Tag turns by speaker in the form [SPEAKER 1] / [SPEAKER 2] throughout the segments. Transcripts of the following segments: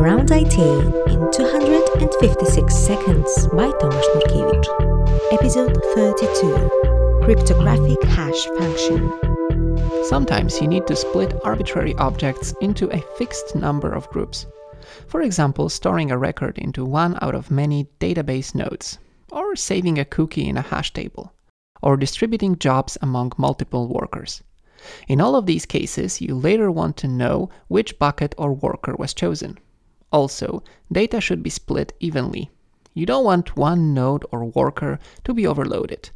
[SPEAKER 1] Around IT in 256 Seconds by Tomasz Nurkiewicz. Episode 32 Cryptographic Hash Function.
[SPEAKER 2] Sometimes you need to split arbitrary objects into a fixed number of groups. For example, storing a record into one out of many database nodes, or saving a cookie in a hash table, or distributing jobs among multiple workers. In all of these cases, you later want to know which bucket or worker was chosen. Also, data should be split evenly. You don't want one node or worker to be overloaded.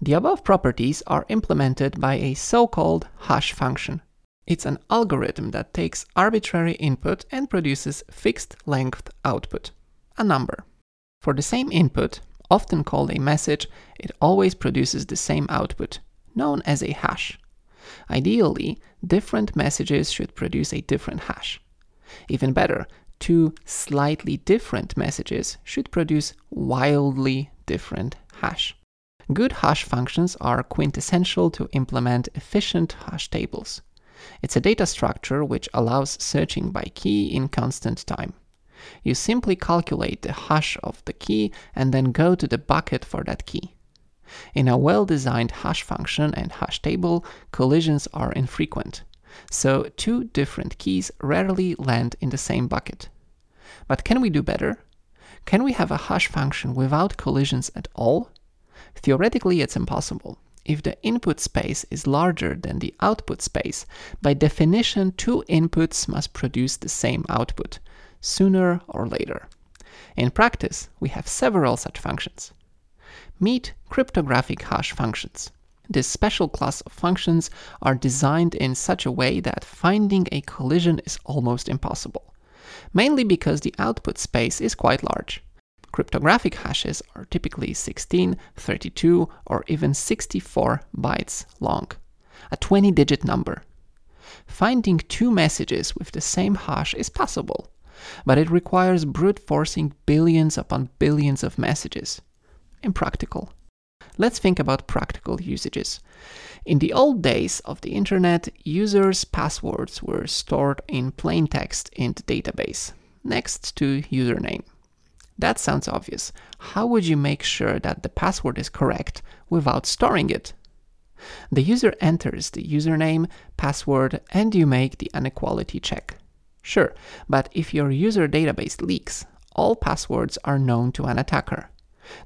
[SPEAKER 2] The above properties are implemented by a so-called hash function. It's an algorithm that takes arbitrary input and produces fixed length output, a number. For the same input, often called a message, it always produces the same output, known as a hash. Ideally, different messages should produce a different hash. Even better, two slightly different messages should produce wildly different hash. Good hash functions are quintessential to implement efficient hash tables. It's a data structure which allows searching by key in constant time. You simply calculate the hash of the key and then go to the bucket for that key. In a well-designed hash function and hash table, collisions are infrequent, so two different keys rarely land in the same bucket. But can we do better? Can we have a hash function without collisions at all? Theoretically, it's impossible. If the input space is larger than the output space, by definition, two inputs must produce the same output, sooner or later. In practice, we have several such functions. Meet cryptographic hash functions. This special class of functions are designed in such a way that finding a collision is almost impossible, mainly because the output space is quite large. Cryptographic hashes are typically 16, 32, or even 64 bytes long, a 20 digit number. Finding two messages with the same hash is possible, but it requires brute forcing billions upon billions of messages impractical. Let's think about practical usages. In the old days of the internet, users' passwords were stored in plain text in the database, next to username. That sounds obvious. How would you make sure that the password is correct without storing it? The user enters the username, password, and you make the inequality check. Sure, but if your user database leaks, all passwords are known to an attacker.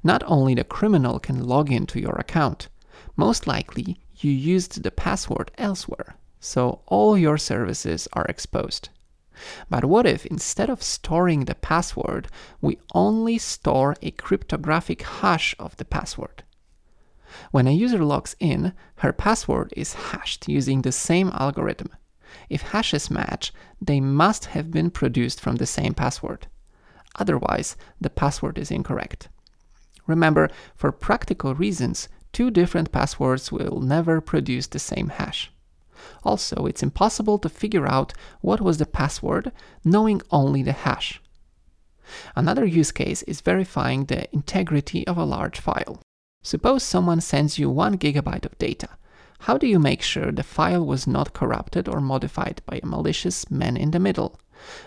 [SPEAKER 2] Not only the criminal can log into your account, most likely you used the password elsewhere, so all your services are exposed. But what if instead of storing the password, we only store a cryptographic hash of the password? When a user logs in, her password is hashed using the same algorithm. If hashes match, they must have been produced from the same password. Otherwise, the password is incorrect. Remember, for practical reasons, two different passwords will never produce the same hash. Also, it's impossible to figure out what was the password knowing only the hash. Another use case is verifying the integrity of a large file. Suppose someone sends you 1 gigabyte of data. How do you make sure the file was not corrupted or modified by a malicious man in the middle?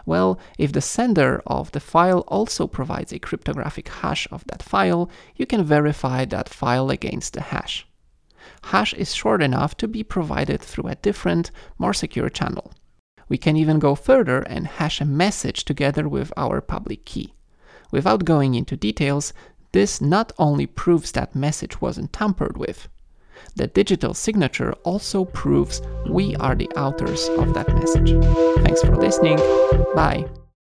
[SPEAKER 2] Well, if the sender of the file also provides a cryptographic hash of that file, you can verify that file against the hash. Hash is short enough to be provided through a different, more secure channel. We can even go further and hash a message together with our public key. Without going into details, this not only proves that message wasn't tampered with, the digital signature also proves we are the authors of that message. Thanks for listening. Bye.